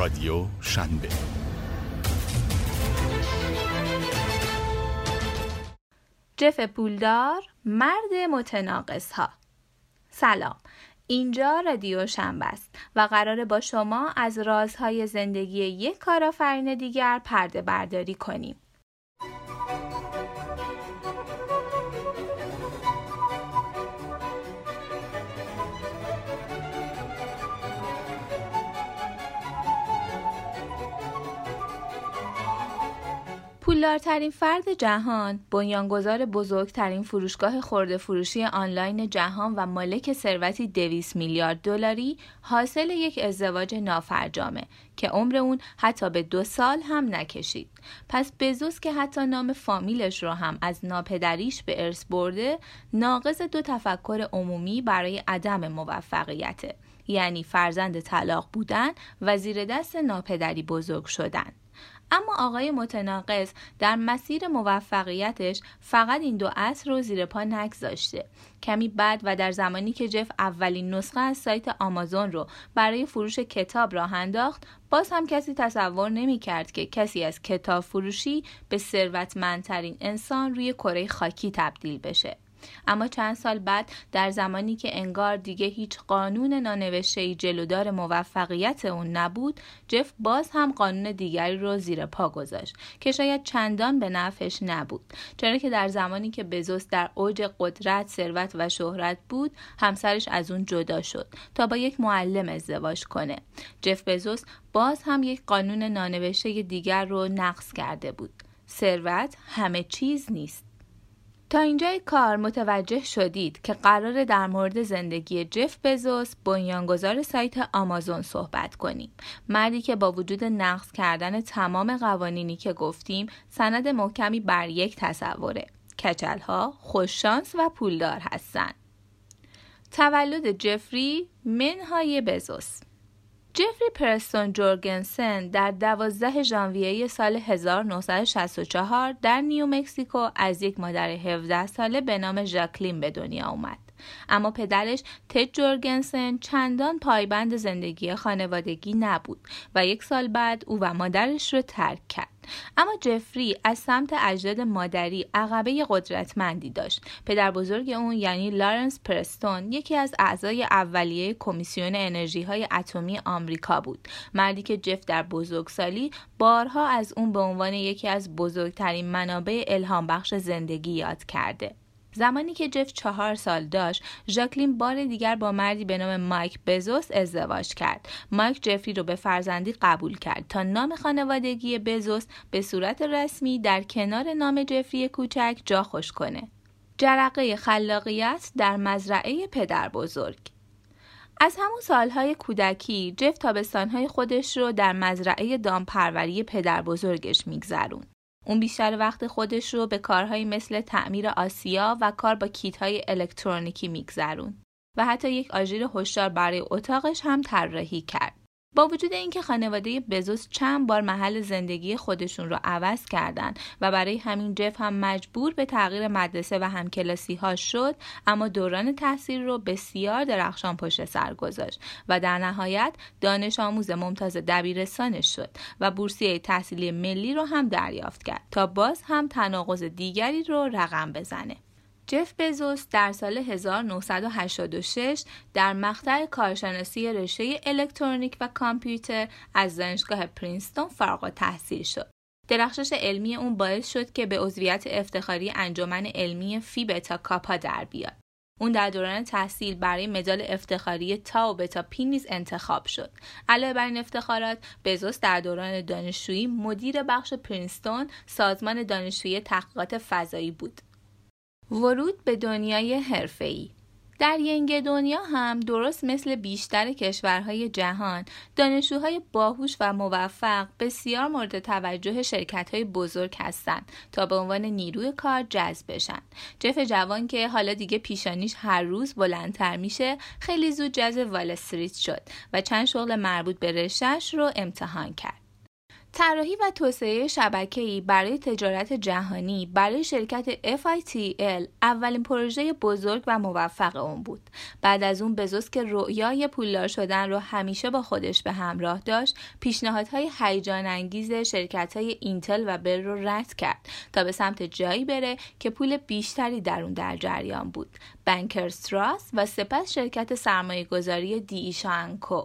رادیو شنبه. جف پولدار مرد متناقض ها سلام. اینجا رادیو شنبه است و قرار با شما از رازهای زندگی یک کارآفرین دیگر پرده برداری کنیم. پولدارترین فرد جهان، بنیانگذار بزرگترین فروشگاه خورده فروشی آنلاین جهان و مالک ثروتی 200 میلیارد دلاری، حاصل یک ازدواج نافرجامه که عمر اون حتی به دو سال هم نکشید. پس بزوس که حتی نام فامیلش رو هم از ناپدریش به ارث برده، ناقض دو تفکر عمومی برای عدم موفقیته. یعنی فرزند طلاق بودن و زیر دست ناپدری بزرگ شدن. اما آقای متناقض در مسیر موفقیتش فقط این دو اصل رو زیر پا نگذاشته. کمی بعد و در زمانی که جف اولین نسخه از سایت آمازون رو برای فروش کتاب راه انداخت باز هم کسی تصور نمی کرد که کسی از کتاب فروشی به ثروتمندترین انسان روی کره خاکی تبدیل بشه. اما چند سال بعد در زمانی که انگار دیگه هیچ قانون نانوشته جلودار موفقیت اون نبود جف باز هم قانون دیگری رو زیر پا گذاشت که شاید چندان به نفعش نبود. چرا که در زمانی که بزوس در اوج قدرت ثروت و شهرت بود همسرش از اون جدا شد تا با یک معلم ازدواج کنه. جف بزوس باز هم یک قانون نانوشته دیگر رو نقض کرده بود. ثروت همه چیز نیست. تا اینجای کار متوجه شدید که قرار در مورد زندگی جف بزوس بنیانگذار سایت آمازون صحبت کنیم. مردی که با وجود نقض کردن تمام قوانینی که گفتیم سند محکمی بر یک تصوره. کچلها خوششانس و پولدار هستند تولد جفری منهای بزوس. جفری پرستون جورگنسن در 12 ژانویه سال 1964 در نیو مکسیکو از یک مادر 17 ساله به نام ژاکلین به دنیا اومد. اما پدرش تد جورگنسن چندان پایبند زندگی خانوادگی نبود و یک سال بعد او و مادرش رو ترک کرد. اما جفری از سمت اجداد مادری عقبه قدرتمندی داشت. پدر بزرگ اون یعنی لارنس پرستون یکی از اعضای اولیه کمیسیون انرژی های اتمی آمریکا بود. مردی که جف در بزرگسالی بارها از اون به عنوان یکی از بزرگترین منابع الهام بخش زندگی یاد کرده. زمانی که جف چهار سال داشت ژاکلین بار دیگر با مردی به نام مایک بزوس ازدواج کرد. مایک جفری رو به فرزندی قبول کرد تا نام خانوادگی بزوس به صورت رسمی در کنار نام جفری کوچک جا خوش کنه. جرقه خلاقیت در مزرعه پدر بزرگ. از همون سالهای کودکی جف تابستانهای خودش رو در مزرعه دامپروری پدر بزرگش میگذرون. اون بیشتر وقت خودش رو به کارهایی مثل تعمیر آسیا و کار با کیت های الکترونیکی میگذرون و حتی یک آژیر هشدار برای اتاقش هم طراحی کرد. با وجود اینکه خانواده بزوس چند بار محل زندگی خودشون رو عوض کردند و برای همین جف هم مجبور به تغییر مدرسه و همکلاسی ها شد اما دوران تحصیل رو بسیار درخشان پشت سر گذاشت و در نهایت دانش آموز ممتاز دبیرستانش شد و بورسیه تحصیلی ملی رو هم دریافت کرد تا باز هم تناقض دیگری رو رقم بزنه. جف بزوس در سال 1986 در مقطع کارشناسی رشته الکترونیک و کامپیوتر از دانشگاه پرینستون فارغ تحصیل شد. درخشش علمی اون باعث شد که به عضویت افتخاری انجمن علمی فی بتا کاپا در بیاد. اون در دوران تحصیل برای مدال افتخاری تا و بتا پی نیز انتخاب شد. علاوه بر این افتخارات، بزوس در دوران دانشجویی مدیر بخش پرینستون سازمان دانشجویی تحقیقات فضایی بود. ورود به دنیای حرفه‌ای. در ینگ دنیا هم درست مثل بیشتر کشورهای جهان دانشجوهای باهوش و موفق بسیار مورد توجه شرکتهای بزرگ هستند تا به عنوان نیروی کار جذب بشن. جف جوان که حالا دیگه پیشانیش هر روز بلندتر میشه خیلی زود جذب وال استریت شد و چند شغل مربوط به رشتهش رو امتحان کرد. طراحی و توسعه شبکه‌ای برای تجارت جهانی برای شرکت FITL اولین پروژه بزرگ و موفق اون بود. بعد از اون بزوس که رؤیای پولدار شدن رو همیشه با خودش به همراه داشت، پیشنهادهای هیجان انگیز شرکت‌های اینتل و بل رو رد کرد تا به سمت جایی بره که پول بیشتری در اون در جریان بود. بنکرستراس و سپس شرکت سرمایه گذاری دیشانکو.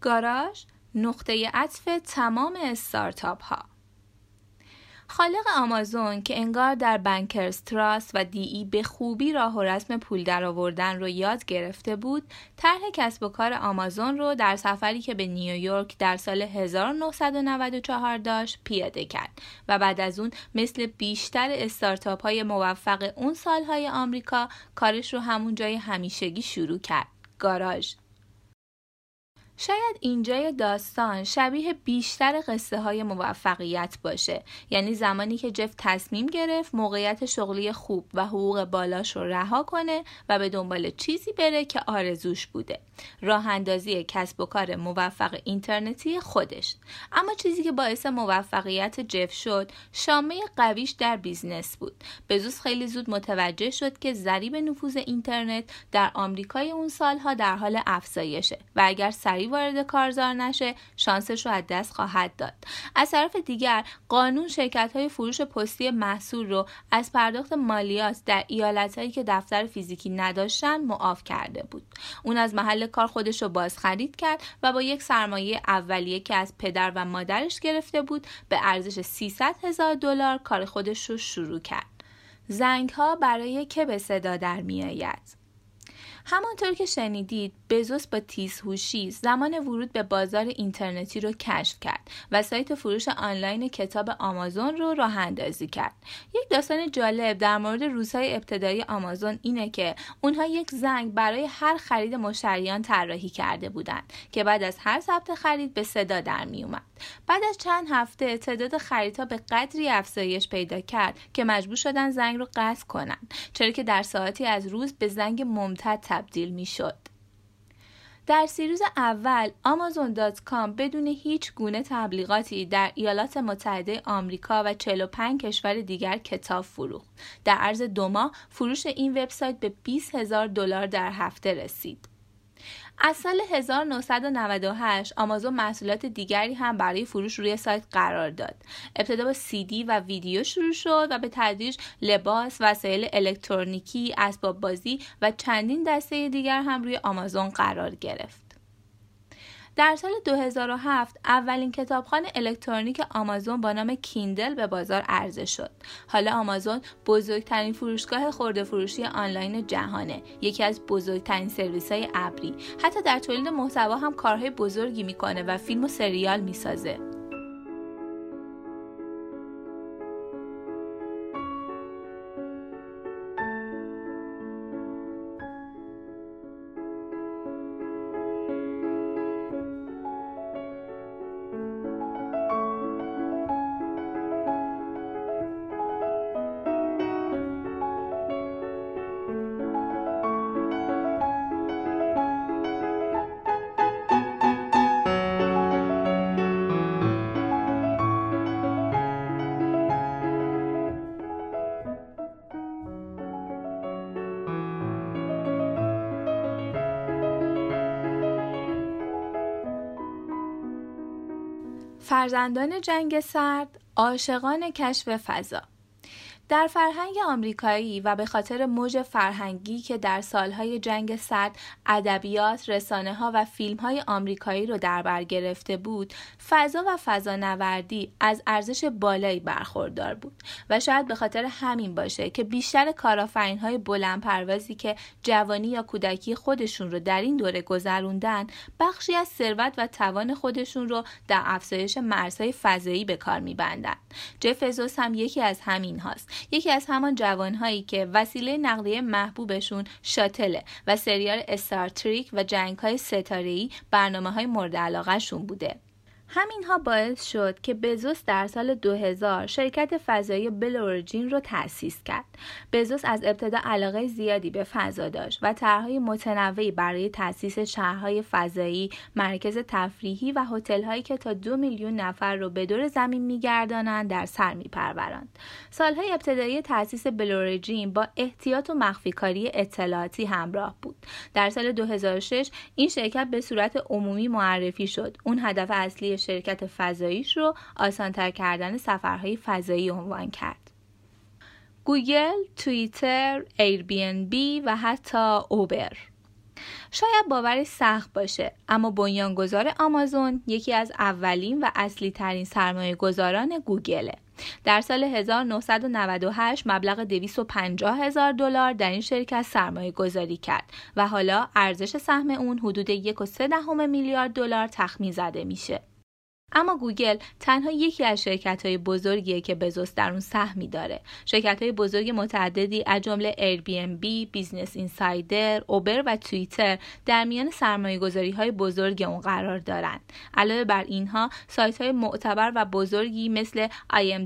گاراژ نقطه عطف تمام استارتاپ ها خالق آمازون که انگار در بنکرستراس و دی ای به خوبی راه و رسم پول درآوردن رو یاد گرفته بود، طرح کسب و کار آمازون رو در سفری که به نیویورک در سال 1994 داشت پیاده کرد و بعد از اون مثل بیشتر استارتاپ های موفق اون سالهای آمریکا کارش رو همون جای همیشگی شروع کرد. گاراژ شاید اینجای داستان شبیه بیشتر قصه های موفقیت باشه. یعنی زمانی که جف تصمیم گرفت موقعیت شغلی خوب و حقوق بالاش رو رها کنه و به دنبال چیزی بره که آرزوش بوده. راه اندازی کسب و کار موفق اینترنتی خودش. اما چیزی که باعث موفقیت جف شد شامه قویش در business بود. بزوس خیلی زود متوجه شد که ضریب نفوذ اینترنت در آمریکای اون سالها در حال افزایشه و اگر سریع وارد کارزار نشه شانسش رو از دست خواهد داد. از طرف دیگر قانون شرکت های فروش پستی محصول رو از پرداخت مالیات در ایالت هایی که دفتر فیزیکی نداشتن معاف کرده بود. اون از محل کار خودش رو باز خرید کرد و با یک سرمایه اولیه که از پدر و مادرش گرفته بود به ارزش 300 هزار دلار کار خودش رو شروع کرد. زنگ ها برای که به صدا در میآید. همانطور که شنیدید بزوس با تیزهوشی زمان ورود به بازار اینترنتی رو کشف کرد و سایت فروش آنلاین کتاب آمازون رو راه اندازی کرد. یک داستان جالب در مورد روزهای ابتدایی آمازون اینه که اونها یک زنگ برای هر خرید مشتریان طراحی کرده بودند که بعد از هر ثبت خرید به صدا در می اومد بعد از چند هفته تعداد خریدها به قدری افزایش پیدا کرد که مجبور شدن زنگ رو قطع کنند چرا که در ساعتی از روز به زنگ ممتد تبدیل می شد. در سیریز اول آمازون.کام بدون هیچ گونه تبلیغاتی در ایالات متحده آمریکا و 45 کشور دیگر کتاب فروخت. در عرض دو ماه فروش این وبسایت به 20 هزار دلار در هفته رسید. از سال 1998 آمازون محصولات دیگری هم برای فروش روی سایت قرار داد. ابتدا با دی و ویدیو شروع شد و به تدریج لباس، وسایل الکترونیکی، اسباب بازی و چندین دسته دیگر هم روی آمازون قرار گرفت. در سال 2007 اولین کتابخانه الکترونیک آمازون با نام کیندل به بازار عرضه شد. حالا آمازون بزرگترین فروشگاه خورده فروشی آنلاین جهانه. یکی از بزرگترین سرویس های ابری. حتی در تولید محتوا هم کارهای بزرگی می‌کنه و فیلم و سریال می‌سازه. فرزندان جنگ سرد عاشقان کشف فضا. در فرهنگ آمریکایی و به خاطر موج فرهنگی که در سالهای جنگ سرد ادبیات، رسانه ها و فیلم های آمریکایی رو در بر گرفته بود، فضا و فضانوردی از ارزش بالایی برخوردار بود و شاید به خاطر همین باشه که بیشتر کارآفرین های بلند پروازی که جوانی یا کودکی خودشون رو در این دوره گذروندن، بخشی از ثروت و توان خودشون رو در افزایش مرزهای فضایی به کار میبندن. جف هم یکی از همین هاست. یکی از همان جوانهایی که وسیله نقلیه محبوبشون شاتله و سریال استارتریک و جنگ های ستارهی برنامه های مورد علاقه شون بوده. همینها باعث شد که بزوس در سال 2000 شرکت فضایی بلورجین رو تأسیس کرد. بزوس از ابتدا علاقه زیادی به فضا داشت و طرحهای متنوعی برای تأسیس شهرهای فضایی، مرکز تفریحی و هتل‌هایی که تا دو میلیون نفر رو به دور زمین میگردانند در سر میپروراند. سالهای ابتدایی تأسیس Blue Origin با احتیاط و مخفیکاری اطلاعاتی همراه بود. در سال 2006 این شرکت به صورت عمومی معرفی شد. اون هدف اصلی شرکت فضاییش رو آسانتر کردن سفرهای فضایی عنوان کرد. گوگل، توییتر، بی و حتی اوبر شاید باوری سخت باشه اما بنیانگذار آمازون یکی از اولین و اصلی ترین سرمایه گذاران گوگله در سال 1998 مبلغ 250 هزار دلار در این شرکت سرمایه گذاری کرد و حالا ارزش سهم اون حدود 1.3 میلیارد دلار تخمین زده میشه. اما گوگل تنها یکی از شرکت های بزرگیه که بزوس در اون سهمی داره شرکت های بزرگ متعددی از جمله Airbnb، Business Insider اوبر و توییتر در میان سرمایه گذاری های بزرگ اون قرار دارند علاوه بر اینها سایت های معتبر و بزرگی مثل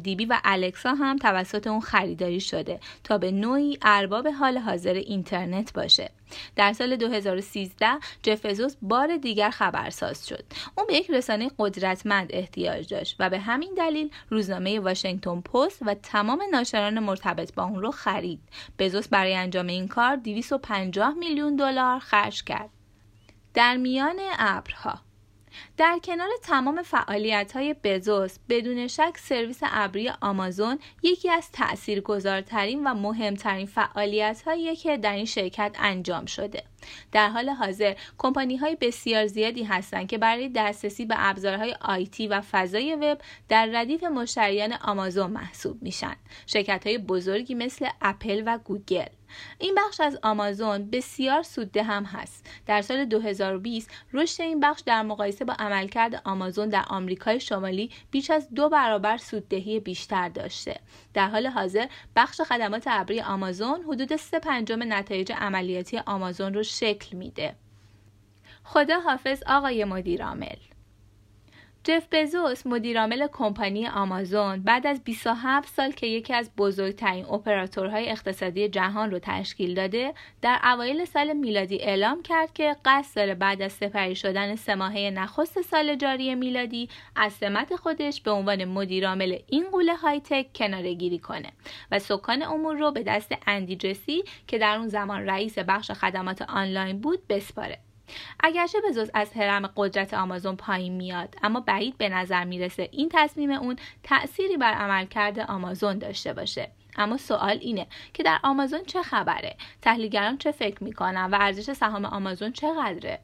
بی و الکسا هم توسط اون خریداری شده تا به نوعی ارباب حال حاضر اینترنت باشه. در سال 2013 جف بزوس بار دیگر خبرساز شد. اون به یک رسانه قدرتمند احتیاج داشت و به همین دلیل روزنامه واشنگتن پست و تمام ناشران مرتبط با اون رو خرید. بزوس برای انجام این کار 250 میلیون دلار خرج کرد. در میان ابرها در کنار تمام فعالیت های بزوس بدون شک سرویس ابری آمازون یکی از تاثیرگذارترین و مهمترین فعالیت هایی که در این شرکت انجام شده. در حال حاضر کمپانی های بسیار زیادی هستند که برای دسترسی به ابزارهای آیتی و فضای وب در ردیف مشتریان آمازون محسوب میشن شرکت های بزرگی مثل اپل و گوگل این بخش از آمازون بسیار سودده هم هست. در سال 2020 رشد این بخش در مقایسه با عملکرد آمازون در آمریکای شمالی بیش از دو برابر سوددهی بیشتر داشته. در حال حاضر بخش خدمات ابری آمازون حدود سه پنجم نتایج عملیاتی آمازون رو شکل میده. خدا حافظ آقای مدیر عامل جف بزوس مدیرعامل کمپانی آمازون بعد از 27 سال که یکی از بزرگترین اپراتورهای اقتصادی جهان رو تشکیل داده در اوایل سال میلادی اعلام کرد که قصد داره بعد از سپری شدن سه ماهه نخست سال جاری میلادی از سمت خودش به عنوان مدیرعامل این قوله های تک کناره گیری کنه و سکان امور رو به دست اندی جسی که در اون زمان رئیس بخش خدمات آنلاین بود بسپاره. اگرچه بزرگ از حرم قدرت آمازون پایین میاد اما بعید به نظر می‌رسه این تصمیم اون تأثیری بر عملکرد آمازون داشته باشه. اما سوال اینه که در آمازون چه خبره؟ تحلیلگران چه فکر می‌کنن و ارزش سهام آمازون چقدره؟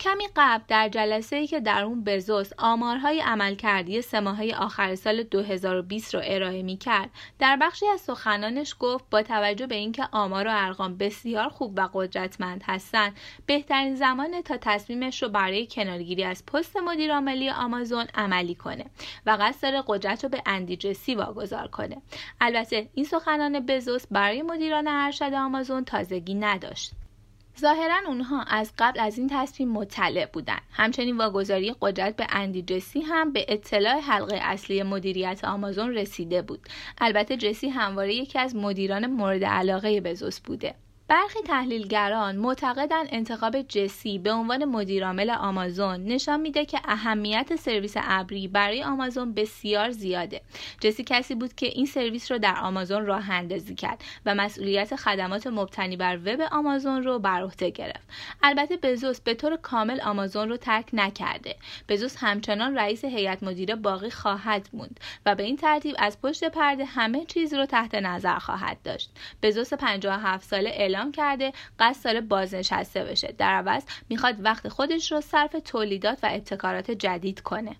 کمی قبل در جلسه ای که در اون بزوس آمارهای عملکردی سه ماهه آخر سال 2020 رو ارائه می کرد در بخشی از سخنانش گفت با توجه به اینکه آمار و ارقام بسیار خوب و قدرتمند هستند بهترین زمان تا تصمیمش رو برای کنارگیری از پست مدیر عاملی آمازون عملی کنه و قصد داره قدرت رو به اندیجسی واگذار کنه. البته این سخنان بزوس برای مدیران ارشد آمازون تازگی نداشت. ظاهرا اونها از قبل از این تصمیم مطلع بودند همچنین واگذاری قدرت به اندی جسی هم به اطلاع حلقه اصلی مدیریت آمازون رسیده بود. البته جسی همواره یکی از مدیران مورد علاقه بزوس بوده. برخی تحلیلگران معتقدند انتخاب جسی به عنوان مدیرعامل آمازون نشان میده که اهمیت سرویس ابری برای آمازون بسیار زیاده. جسی کسی بود که این سرویس رو در آمازون راه اندازی کرد و مسئولیت خدمات مبتنی بر وب آمازون رو بر عهده گرفت. البته بزوس به طور کامل آمازون رو ترک نکرده. بزوس همچنان رئیس هیئت مدیره باقی خواهد موند و به این ترتیب از پشت پرده همه چیز رو تحت نظر خواهد داشت. بزوس 57 ساله اعلام اعلام کرده قصد داره بازنشسته بشه. در عوض می‌خواد وقت خودش رو صرف تولیدات و ابتکارات جدید کنه.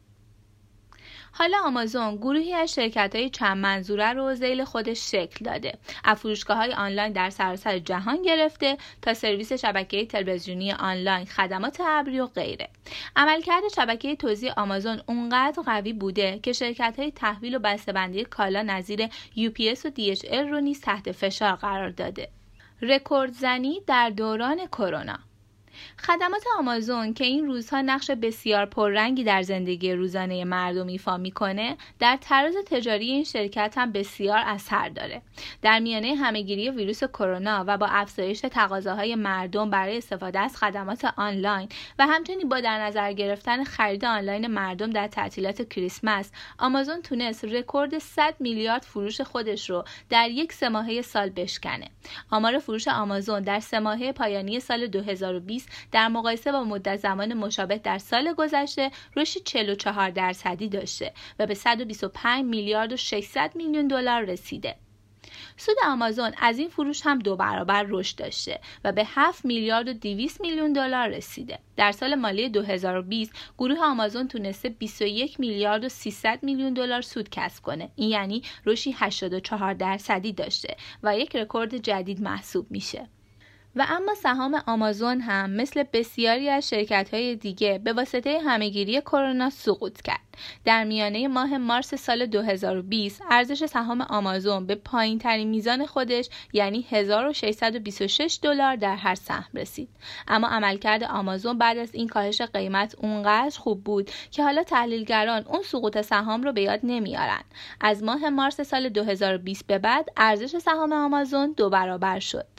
حالا آمازون گروهی از شرکت های چند منظوره رو زیل خودش شکل داده. از فروشگاه های آنلاین در سراسر جهان گرفته تا سرویس شبکه تلویزیونی آنلاین خدمات ابری و غیره. عملکرد شبکه توزیع آمازون اونقدر قوی بوده که شرکت های تحویل و بسته‌بندی کالا نظیر UPS و DHL رو نیز تحت فشار قرار داده. رکوردزنی در دوران کرونا. خدمات آمازون که این روزها نقش بسیار پررنگی در زندگی روزانه مردم ایفا می‌کنه در تراز تجاری این شرکت هم بسیار اثر داره. در میانه همهگیری ویروس کرونا و با افزایش تقاضاهای مردم برای استفاده از خدمات آنلاین و همچنین با در نظر گرفتن خرید آنلاین مردم در تعطیلات کریسمس آمازون تونست رکورد 100 میلیارد فروش خودش رو در یک سه سال بشکنه. آمار فروش آمازون در سه پایانی سال 2020 در مقایسه با مدت زمان مشابه در سال گذشته رشد 44 درصدی داشته و به 125 میلیارد و 600 میلیون دلار رسیده. سود آمازون از این فروش هم دو برابر رشد داشته و به 7 میلیارد و 200 میلیون دلار رسیده. در سال مالی 2020 گروه آمازون تونسته 21 میلیارد و 300 میلیون دلار سود کسب کنه. این یعنی رشدی 84 درصدی داشته و یک رکورد جدید محسوب میشه. و اما سهام آمازون هم مثل بسیاری از شرکت های دیگه به واسطه همهگیری کرونا سقوط کرد. در میانه ماه مارس سال 2020 ارزش سهام آمازون به پایین ترین میزان خودش یعنی 1626 دلار در هر سهم رسید. اما عملکرد آمازون بعد از این کاهش قیمت اونقدر خوب بود که حالا تحلیلگران اون سقوط سهام رو به یاد نمیارن. از ماه مارس سال 2020 به بعد ارزش سهام آمازون دو برابر شد.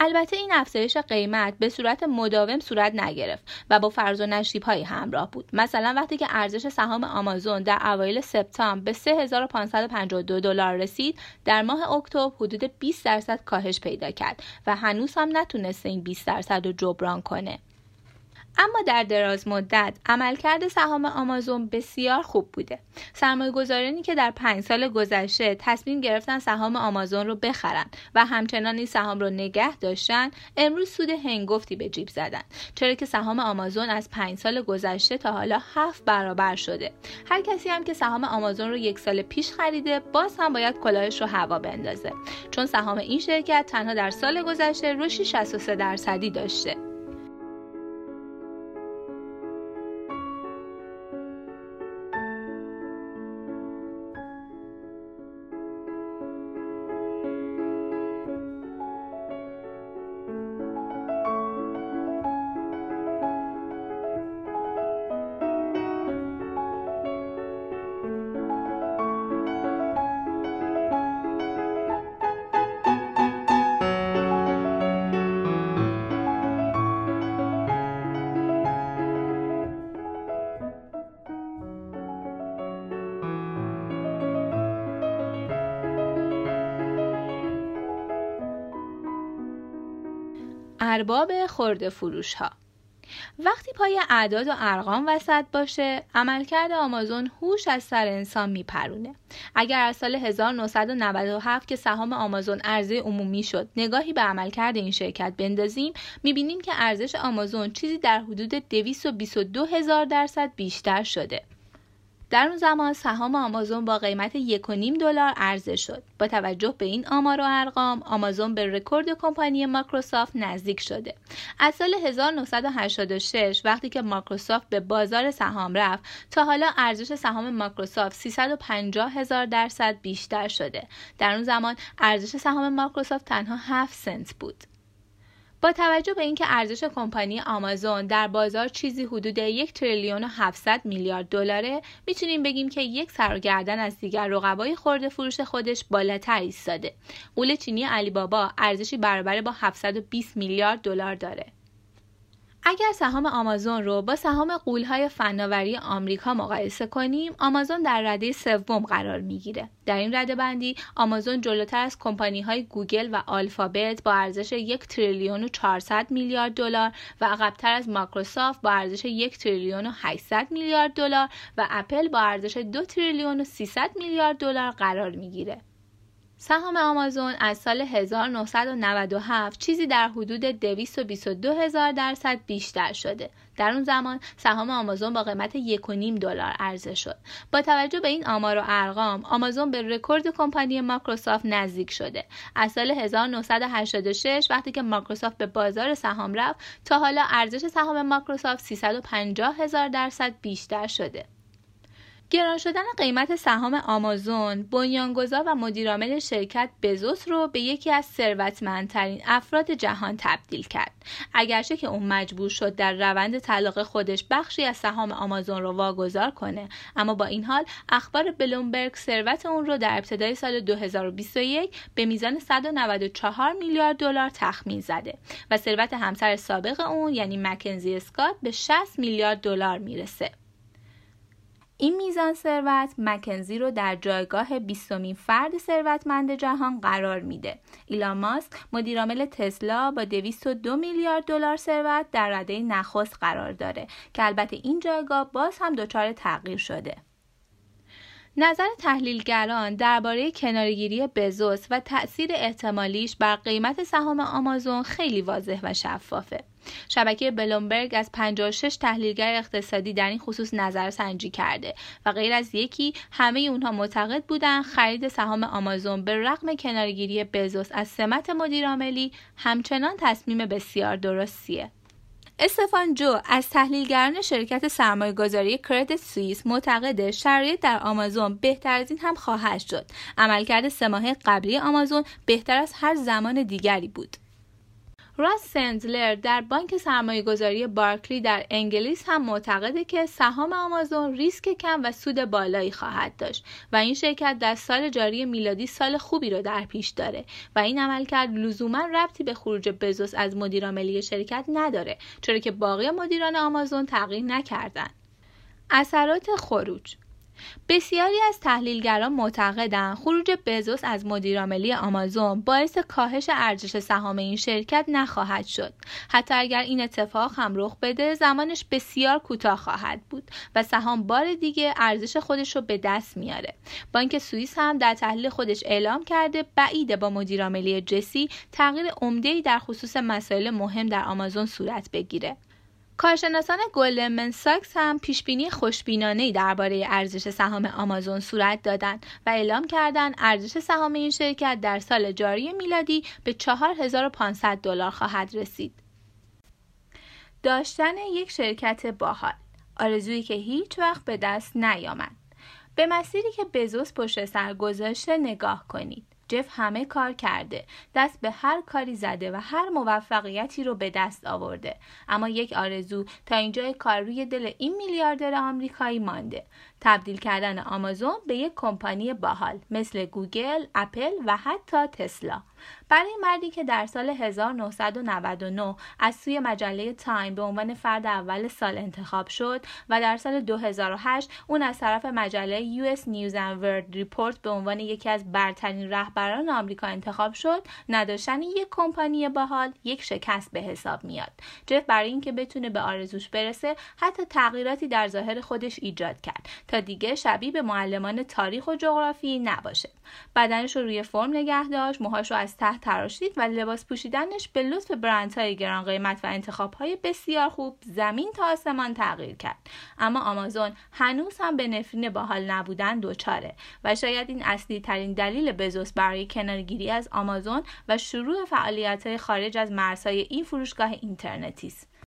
البته این افزایش قیمت به صورت مداوم صورت نگرفت و با فرض و نشیب هایی همراه بود. مثلا وقتی که ارزش سهام آمازون در اوایل سپتامبر به 3552 دلار رسید در ماه اکتبر حدود 20 درصد کاهش پیدا کرد و هنوز هم نتونسته این 20 درصد رو جبران کنه. اما در دراز مدت عملکرد سهام آمازون بسیار خوب بوده. سرمایه گذارانی که در پنج سال گذشته تصمیم گرفتن سهام آمازون رو بخرن و همچنان این سهام رو نگه داشتن امروز سود هنگفتی به جیب زدن. چرا که سهام آمازون از پنج سال گذشته تا حالا هفت برابر شده. هر کسی هم که سهام آمازون رو یک سال پیش خریده باز هم باید کلاهش رو هوا بندازه. چون سهام این شرکت تنها در سال گذشته رشدی 63 درصدی داشته. ارباب خورده فروش ها وقتی پای اعداد و ارقام وسط باشه عملکرد آمازون هوش از سر انسان میپرونه. اگر از سال 1997 که سهام آمازون عرضه عمومی شد نگاهی به عملکرد این شرکت بندازیم می‌بینیم که ارزش آمازون چیزی در حدود 222 هزار درصد بیشتر شده. در اون زمان سهام آمازون با قیمت 1.5 دلار عرضه شد. با توجه به این آمار و ارقام، آمازون به رکورد کمپانی مایکروسافت نزدیک شده. از سال 1986 وقتی که مایکروسافت به بازار سهام رفت، تا حالا ارزش سهام مایکروسافت 350 هزار درصد بیشتر شده. در اون زمان ارزش سهام مایکروسافت تنها 7 سنت بود. با توجه به اینکه ارزش کمپانی آمازون در بازار چیزی حدود یک تریلیون و 700 میلیارد دلاره می‌تونیم بگیم که یک سر و گردن از دیگر رقبای خرده فروش خودش بالاتر ایستاده. غول چینی علی بابا ارزشی برابر با 720 میلیارد دلار داره. اگر سهام آمازون رو با سهام غولهای فناوری آمریکا مقایسه کنیم آمازون در رده سوم قرار می‌گیره. در این رده بندی آمازون جلوتر از کمپانی های گوگل و آلفابت با ارزش یک تریلیون و 400 میلیارد دلار و عقبتر از مایکروسافت با ارزش یک تریلیون و 800 میلیارد دلار و اپل با ارزش دو تریلیون و 300 میلیارد دلار قرار می‌گیره. سهام آمازون از سال 1997 چیزی در حدود 222 هزار درصد بیشتر شده. در اون زمان سهام آمازون با قیمت 1.5 دلار عرضه شد. با توجه به این آمار و ارقام، آمازون به رکورد کمپانی مایکروسافت نزدیک شده. از سال 1986 وقتی که مایکروسافت به بازار سهام رفت، تا حالا ارزش سهام مایکروسافت 350 هزار درصد بیشتر شده. گران شدن قیمت سهام آمازون بنیانگذار و مدیرعامل شرکت بزوس رو به یکی از ثروتمندترین افراد جهان تبدیل کرد. اگرچه که اون مجبور شد در روند طلاق خودش بخشی از سهام آمازون رو واگذار کنه اما با این حال اخبار بلومبرگ ثروت اون رو در ابتدای سال 2021 به میزان 194 میلیارد دلار تخمین زده و ثروت همسر سابق اون یعنی مکنزی اسکات به 60 میلیارد دلار می‌رسه. این میزان ثروت مکنزی رو در جایگاه بیستمین فرد ثروتمند جهان قرار میده. ایلان ماسک مدیرعامل تسلا با 202 میلیارد دلار ثروت در رده نخست قرار داره که البته این جایگاه باز هم دچار تغییر شده. نظر تحلیلگران درباره کنارگیری بزوس و تأثیر احتمالیش بر قیمت سهام آمازون خیلی واضح و شفافه. شبکه بلومبرگ از 56 تحلیلگر اقتصادی در این خصوص نظر سنجی کرده و غیر از یکی همه اونها معتقد بودند خرید سهام آمازون به رغم کنارگیری بزوس از سمت مدیرعاملی همچنان تصمیم بسیار درستیه. استفان جو از تحلیلگران شرکت سرمایه گذاری کردت سوئیس معتقد شرایط در آمازون بهتر از این هم خواهد شد. عملکرد سه ماه قبلی آمازون بهتر از هر زمان دیگری بود. راس سندلر در بانک سرمایه گذاری بارکلی در انگلیس هم معتقده که سهام آمازون ریسک کم و سود بالایی خواهد داشت و این شرکت در سال جاری میلادی سال خوبی رو در پیش داره و این عملکرد لزوما ربطی به خروج بزوس از مدیرعاملی شرکت نداره چرا که باقی مدیران آمازون تغییر نکردند. اثرات خروج بسیاری از تحلیلگران معتقدند خروج بزوس از مدیرعاملی آمازون باعث کاهش ارزش سهام این شرکت نخواهد شد. حتی اگر این اتفاق هم رخ بده زمانش بسیار کوتاه خواهد بود و سهام بار دیگه ارزش خودش رو به دست میاره. بانک سوئیس هم در تحلیل خودش اعلام کرده بعیده با مدیرعاملی جسی تغییر عمده‌ای در خصوص مسائل مهم در آمازون صورت بگیره. کارشناسان گلدمن ساکس هم پیشبینی خوشبینانه درباره ارزش سهام آمازون صورت دادند و اعلام کردند ارزش سهام این شرکت در سال جاری میلادی به 4500 دلار خواهد رسید. داشتن یک شرکت باحال آرزویی که هیچ وقت به دست نیامد. به مسیری که بزوس پشت سر گذاشته نگاه کنید. جف همه کار کرده. دست به هر کاری زده و هر موفقیتی رو به دست آورده. اما یک آرزو تا اینجای کار روی دل این میلیاردر آمریکایی مانده. تبدیل کردن آمازون به یک کمپانی باحال مثل گوگل، اپل و حتی تسلا. برای مردی که در سال 1999 از سوی مجله تایم به عنوان فرد اول سال انتخاب شد و در سال 2008 اون از طرف مجله US News and World Report به عنوان یکی از برترین رهبران آمریکا انتخاب شد نداشتن یک کمپانی باحال یک شکست به حساب میاد. جف برای اینکه بتونه به آرزوش برسه حتی تغییراتی در ظاهر خودش ایجاد کرد. تا دیگه شبیه به معلمان تاریخ و جغرافی نباشه. بدنش رو روی فرم نگه داشت موهاش رو از تحت تراشید و لباس پوشیدنش به لطف برندهای گران قیمت و انتخابهای بسیار خوب زمین تا آسمان تغییر کرد. اما آمازون هنوز هم به نفرین باحال نبودن دچاره و شاید این اصلی ترین دلیل بزوس برای کنارگیری از آمازون و شروع فعالیت خارج از مرزهای این فروشگاه اینترنتی است.